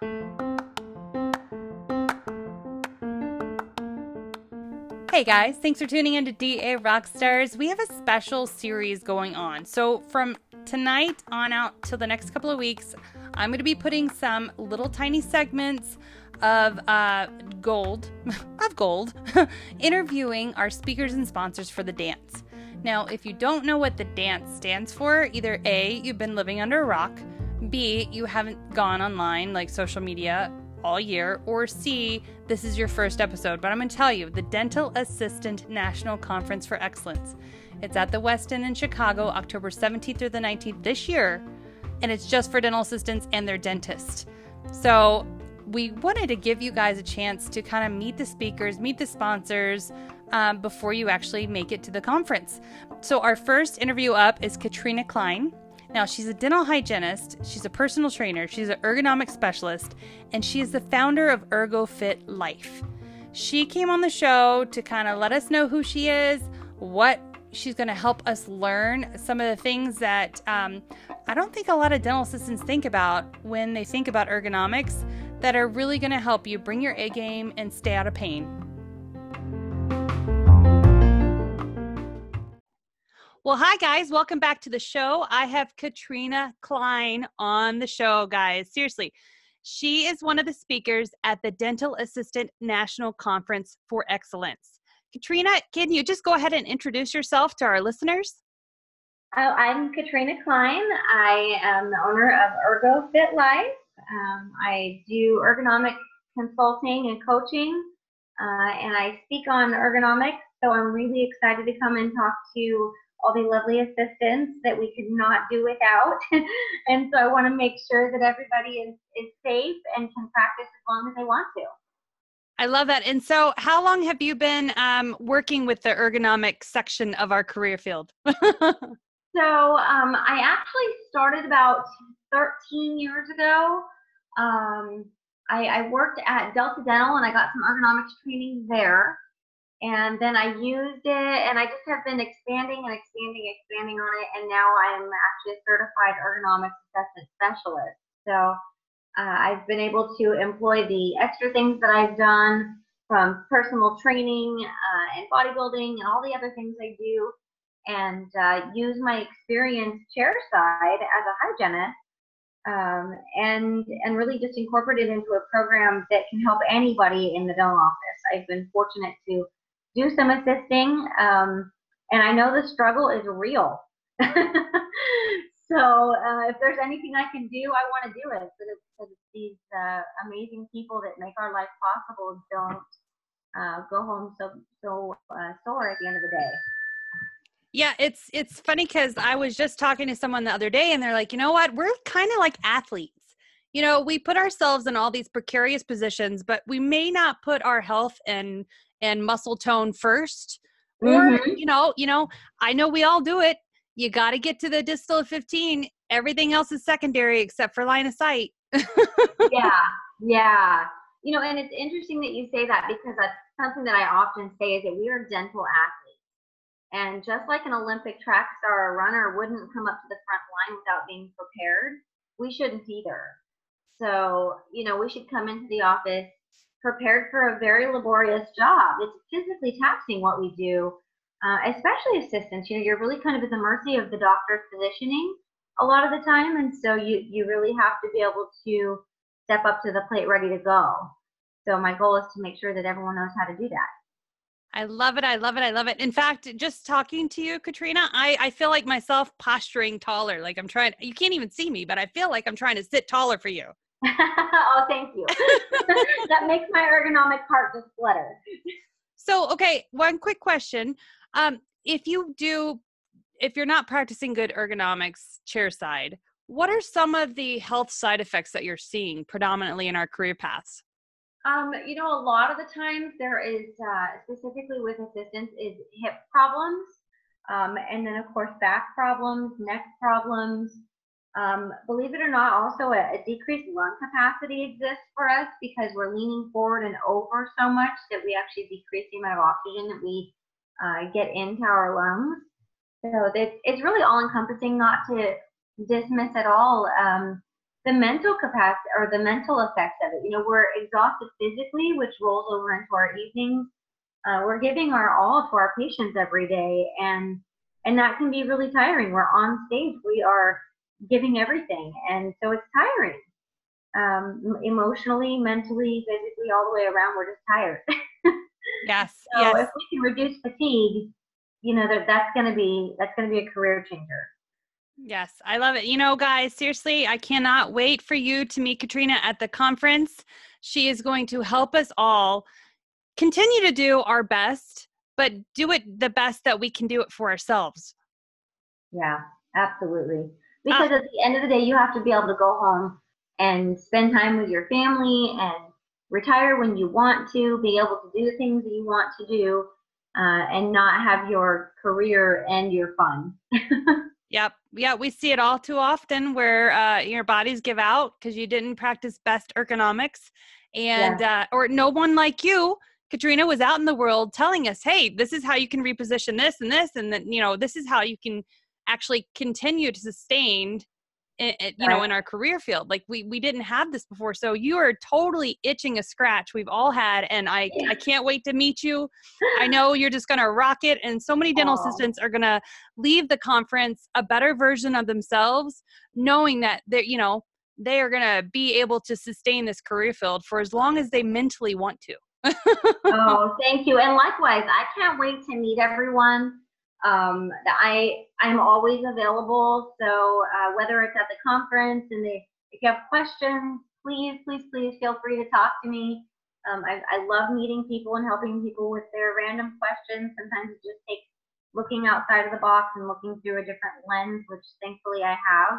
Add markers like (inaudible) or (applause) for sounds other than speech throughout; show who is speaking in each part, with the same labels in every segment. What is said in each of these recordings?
Speaker 1: Hey guys, thanks for tuning in to DA Rockstars. We have a special series going on. So, from tonight on out till the next couple of weeks, I'm going to be putting some little tiny segments of uh, gold, (laughs) of gold, (laughs) interviewing our speakers and sponsors for the dance. Now, if you don't know what the dance stands for, either A, you've been living under a rock, B, you haven't gone online like social media all year, or C, this is your first episode. But I'm going to tell you the Dental Assistant National Conference for Excellence. It's at the Westin in Chicago, October 17th through the 19th this year, and it's just for dental assistants and their dentist. So, we wanted to give you guys a chance to kind of meet the speakers, meet the sponsors um, before you actually make it to the conference. So, our first interview up is Katrina Klein. Now, she's a dental hygienist, she's a personal trainer, she's an ergonomic specialist, and she is the founder of ErgoFit Life. She came on the show to kind of let us know who she is, what she's going to help us learn some of the things that um, I don't think a lot of dental assistants think about when they think about ergonomics that are really going to help you bring your A game and stay out of pain. Well, hi guys, welcome back to the show. I have Katrina Klein on the show, guys. Seriously, she is one of the speakers at the Dental Assistant National Conference for Excellence. Katrina, can you just go ahead and introduce yourself to our listeners?
Speaker 2: Oh, I'm Katrina Klein. I am the owner of Ergo Fit Life. Um, I do ergonomic consulting and coaching, uh, and I speak on ergonomics. So I'm really excited to come and talk to all the lovely assistants that we could not do without. (laughs) and so I want to make sure that everybody is, is safe and can practice as long as they want to.
Speaker 1: I love that. And so, how long have you been um, working with the ergonomic section of our career field? (laughs)
Speaker 2: so, um, I actually started about 13 years ago. Um, I, I, worked at Delta Dental and I got some ergonomics training there and then I used it, and I just have been expanding and expanding, expanding on it, and now I'm actually a certified ergonomics assessment specialist. So uh, I've been able to employ the extra things that I've done from personal training uh, and bodybuilding and all the other things I do, and uh, use my experience chairside as a hygienist um, and and really just incorporate it into a program that can help anybody in the dental office. I've been fortunate to do some assisting. Um, and I know the struggle is real. (laughs) so uh, if there's anything I can do, I want to do it. But it's, these uh, amazing people that make our life possible don't uh, go home so so uh, sore at the end of the day.
Speaker 1: Yeah, it's it's funny because I was just talking to someone the other day, and they're like, you know what? We're kind of like athletes. You know, we put ourselves in all these precarious positions, but we may not put our health and and muscle tone 1st mm-hmm. or you know you know i know we all do it. You got to get to the distal of 15 everything else is secondary except for line of sight. (laughs)
Speaker 2: Yeah yeah. You know and it's interesting that you say that because that's something that i often say is that we are dental athletes. And just like an olympic track star or runner wouldn't come up to the front line without being prepared we shouldn't either. So you know we should come into the office prepared for a very laborious job. It's physically taxing what we do, uh, especially assistants. You know, you're really kind of at the mercy of the doctor's positioning a lot of the time, and so you you really have to be able to step up to the plate ready to go. So my goal is to make sure that everyone knows how to do that.
Speaker 1: I love it. I love it. I love it. In fact, just talking to you, Katrina, I, I feel like myself posturing taller. Like I'm trying, you can't even see me, but I feel like I'm trying to sit taller for you. (laughs)
Speaker 2: oh, thank you. (laughs) that makes my ergonomic heart just flutter.
Speaker 1: So, okay, one quick question. Um, if you do, if you're not practicing good ergonomics chair side, what are some of the health side effects that you're seeing predominantly in our career paths?
Speaker 2: Um, you know, a lot of the times there is, uh, specifically with assistants, is hip problems, um, and then of course back problems, neck problems, um, believe it or not, also a, a, decreased lung capacity exists for us because we're leaning forward and over so much that we actually decrease the amount of oxygen that we uh, get into our lungs. So it's, it's really all encompassing, not to dismiss at all um, the mental capacity or the mental effects of it. You know, we're exhausted physically, which rolls over into our evenings. Uh, we're giving our all to our patients every day, and and that can be really tiring. We're on stage, we are giving everything, and so it's tiring. Um, emotionally, mentally, physically, all the way around, we're just tired. (laughs)
Speaker 1: yes.
Speaker 2: so
Speaker 1: yes.
Speaker 2: if we can reduce fatigue, you know that that's going to be that's going to be a career changer.
Speaker 1: Yes, I love it. You know, guys, seriously, I cannot wait for you to meet Katrina at the conference. She is going to help us all continue to do our best, but do it the best that we can do it for ourselves.
Speaker 2: Yeah, absolutely. Because uh, at the end of the day, you have to be able to go home and spend time with your family and retire when you want to, be able to do the things that you want to do, uh, and not have your career and your fun. (laughs)
Speaker 1: Yep. Yeah, we see it all too often where uh, your bodies give out because you didn't practice best ergonomics, and yeah. uh, or no one like you, Katrina, was out in the world telling us, "Hey, this is how you can reposition this and this, and then you know this is how you can actually continue to sustain you know in our career field. Like we we didn't have this before. So you are totally itching a scratch we've all had and i i can't wait to meet you. I (laughs) know you're just gonna rock it and so many dental Aww. assistants are gonna leave the conference a better version of themselves knowing that they're you know they are gonna be able to sustain this career field for as long as they mentally want to. (laughs)
Speaker 2: Oh thank you. And likewise i can't wait to meet everyone um, I I'm always available. So uh, whether it's at the conference and they, if you have questions, please please please feel free to talk to me. Um, I, I love meeting people and helping people with their random questions. Sometimes it just takes looking outside of the box and looking through a different lens, which thankfully I have.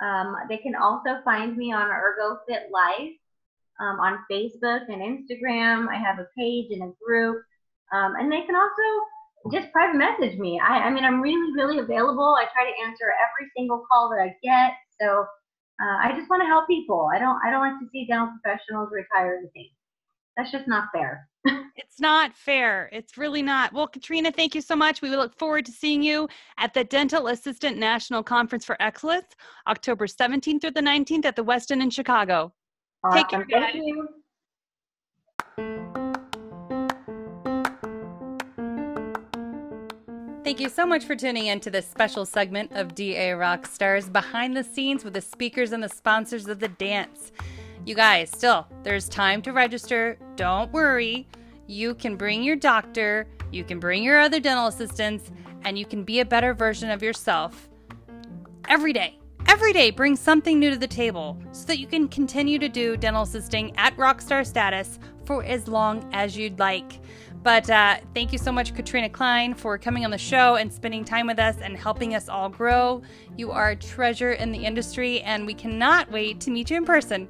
Speaker 2: Um, they can also find me on ErgoFit Life um, on Facebook and Instagram. I have a page and a group. Um, and they can also just private message me. I, I mean, I'm really, really available. I try to answer every single call that I get. So uh, I just want to help people. I don't, I don't like to see dental professionals retire the same. That's just not fair. (laughs)
Speaker 1: it's not fair. It's really not. Well, Katrina, thank you so much. We look forward to seeing you at the Dental Assistant National Conference for Excellence, October 17th through the 19th at the Westin in Chicago.
Speaker 2: Awesome. Take care. Thank you.
Speaker 1: Thank you so much for tuning in to this special segment of DA Rockstars behind the scenes with the speakers and the sponsors of the dance. You guys, still, there's time to register. Don't worry. You can bring your doctor, you can bring your other dental assistants, and you can be a better version of yourself every day. Every day, bring something new to the table so that you can continue to do dental assisting at rockstar status for as long as you'd like. But uh, thank you so much, Katrina Klein, for coming on the show and spending time with us and helping us all grow. You are a treasure in the industry, and we cannot wait to meet you in person.